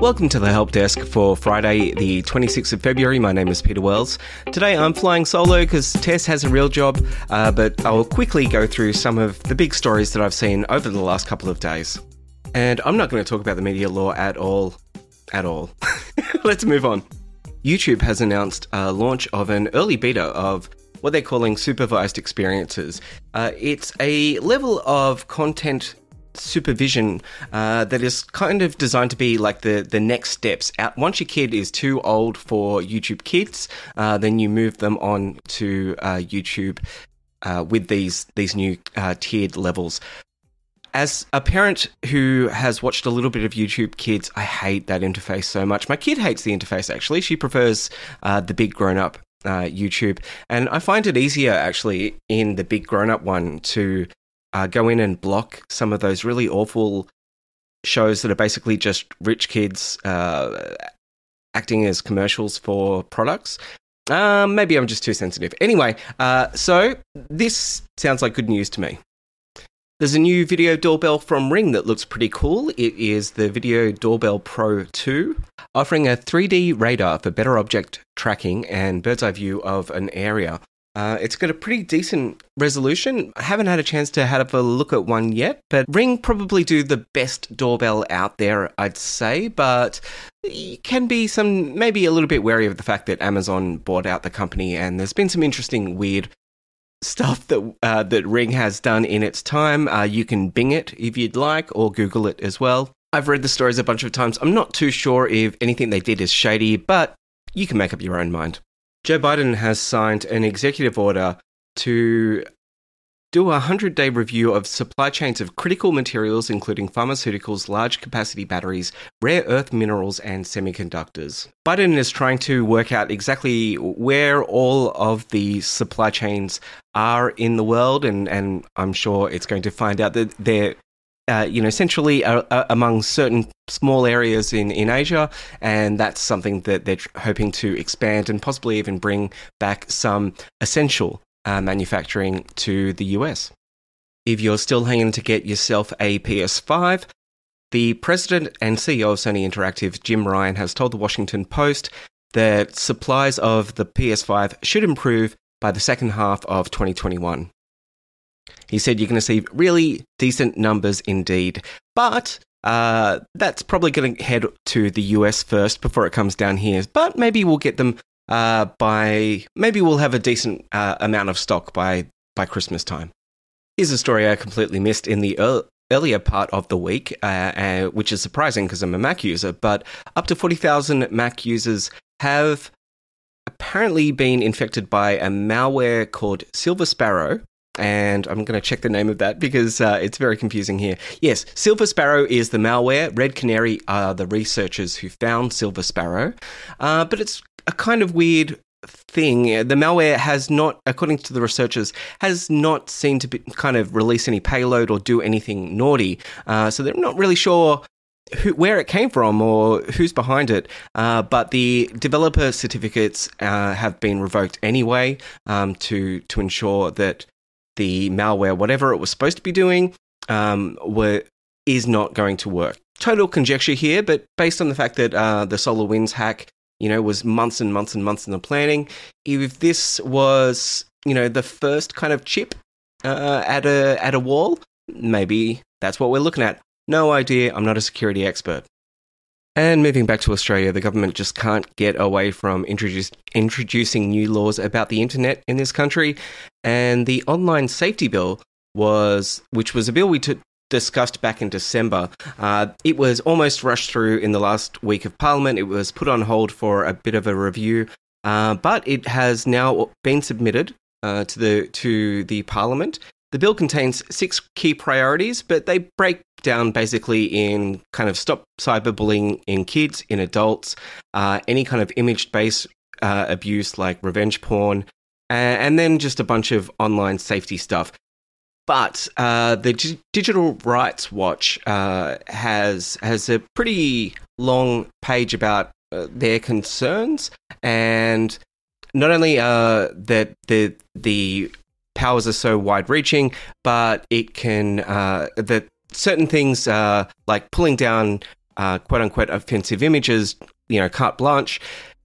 Welcome to the Help Desk for Friday, the 26th of February. My name is Peter Wells. Today I'm flying solo because Tess has a real job, uh, but I'll quickly go through some of the big stories that I've seen over the last couple of days. And I'm not going to talk about the media law at all. At all. Let's move on. YouTube has announced a launch of an early beta of what they're calling supervised experiences. Uh, it's a level of content supervision uh, that is kind of designed to be like the the next steps out. Once your kid is too old for YouTube Kids, uh, then you move them on to uh, YouTube uh, with these these new uh, tiered levels. As a parent who has watched a little bit of YouTube Kids, I hate that interface so much. My kid hates the interface actually. She prefers uh, the big grown up uh, YouTube. And I find it easier actually in the big grown up one to uh, go in and block some of those really awful shows that are basically just rich kids uh, acting as commercials for products. Um, maybe I'm just too sensitive. Anyway, uh, so this sounds like good news to me. There's a new video doorbell from Ring that looks pretty cool. It is the Video Doorbell Pro 2, offering a 3D radar for better object tracking and bird's eye view of an area. Uh, it's got a pretty decent resolution. I haven't had a chance to have a look at one yet, but Ring probably do the best doorbell out there, I'd say. But you can be some maybe a little bit wary of the fact that Amazon bought out the company, and there's been some interesting, weird stuff that uh, that Ring has done in its time. Uh, you can Bing it if you'd like, or Google it as well. I've read the stories a bunch of times. I'm not too sure if anything they did is shady, but you can make up your own mind. Joe Biden has signed an executive order to do a 100 day review of supply chains of critical materials, including pharmaceuticals, large capacity batteries, rare earth minerals, and semiconductors. Biden is trying to work out exactly where all of the supply chains are in the world, and, and I'm sure it's going to find out that they're uh, you know, centrally uh, uh, among certain small areas in, in Asia, and that's something that they're hoping to expand and possibly even bring back some essential uh, manufacturing to the US. If you're still hanging to get yourself a PS5, the president and CEO of Sony Interactive, Jim Ryan, has told the Washington Post that supplies of the PS5 should improve by the second half of 2021. He said you're going to see really decent numbers indeed, but uh, that's probably going to head to the US first before it comes down here. But maybe we'll get them uh, by maybe we'll have a decent uh, amount of stock by by Christmas time. Here's a story I completely missed in the earlier part of the week, uh, uh, which is surprising because I'm a Mac user. But up to forty thousand Mac users have apparently been infected by a malware called Silver Sparrow, and I'm going to check the name of that because uh, it's very confusing here. Yes, Silver Sparrow is the malware. Red Canary are the researchers who found Silver Sparrow, uh, but it's a kind of weird thing. The malware has not, according to the researchers, has not seemed to be, kind of release any payload or do anything naughty. Uh, so they're not really sure who, where it came from or who's behind it. Uh, but the developer certificates uh, have been revoked anyway um, to to ensure that the malware, whatever it was supposed to be doing, um, were, is not going to work. Total conjecture here, but based on the fact that uh, the SolarWinds hack, you know, was months and months and months in the planning, if this was, you know, the first kind of chip uh, at a at a wall, maybe that's what we're looking at. No idea. I'm not a security expert. And moving back to Australia, the government just can't get away from introduce, introducing new laws about the internet in this country. And the online safety bill was, which was a bill we t- discussed back in December, uh, it was almost rushed through in the last week of Parliament. It was put on hold for a bit of a review. uh, but it has now been submitted uh, to the to the Parliament. The bill contains six key priorities, but they break down basically in kind of stop cyberbullying in kids, in adults, uh, any kind of image based uh, abuse like revenge porn, and then just a bunch of online safety stuff. But uh, the Digital Rights Watch uh, has has a pretty long page about uh, their concerns, and not only uh, that the the powers are so wide reaching, but it can uh, that certain things uh, like pulling down uh, quote unquote offensive images, you know, carte blanche,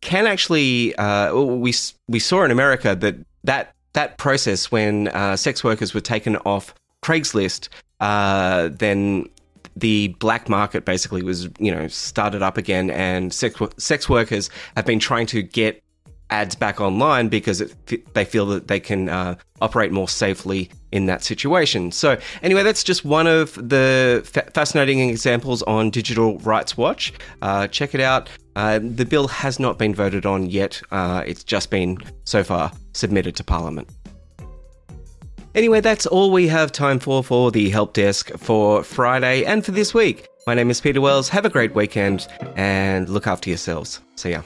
can actually uh, we we saw in America that that that process when uh, sex workers were taken off Craigslist, uh, then the black market basically was you know started up again, and sex sex workers have been trying to get ads back online because it, they feel that they can uh, operate more safely in that situation. So, anyway, that's just one of the fa- fascinating examples on Digital Rights Watch. Uh, check it out. Uh, the bill has not been voted on yet, uh, it's just been so far submitted to Parliament. Anyway, that's all we have time for for the help desk for Friday and for this week. My name is Peter Wells. Have a great weekend and look after yourselves. See ya.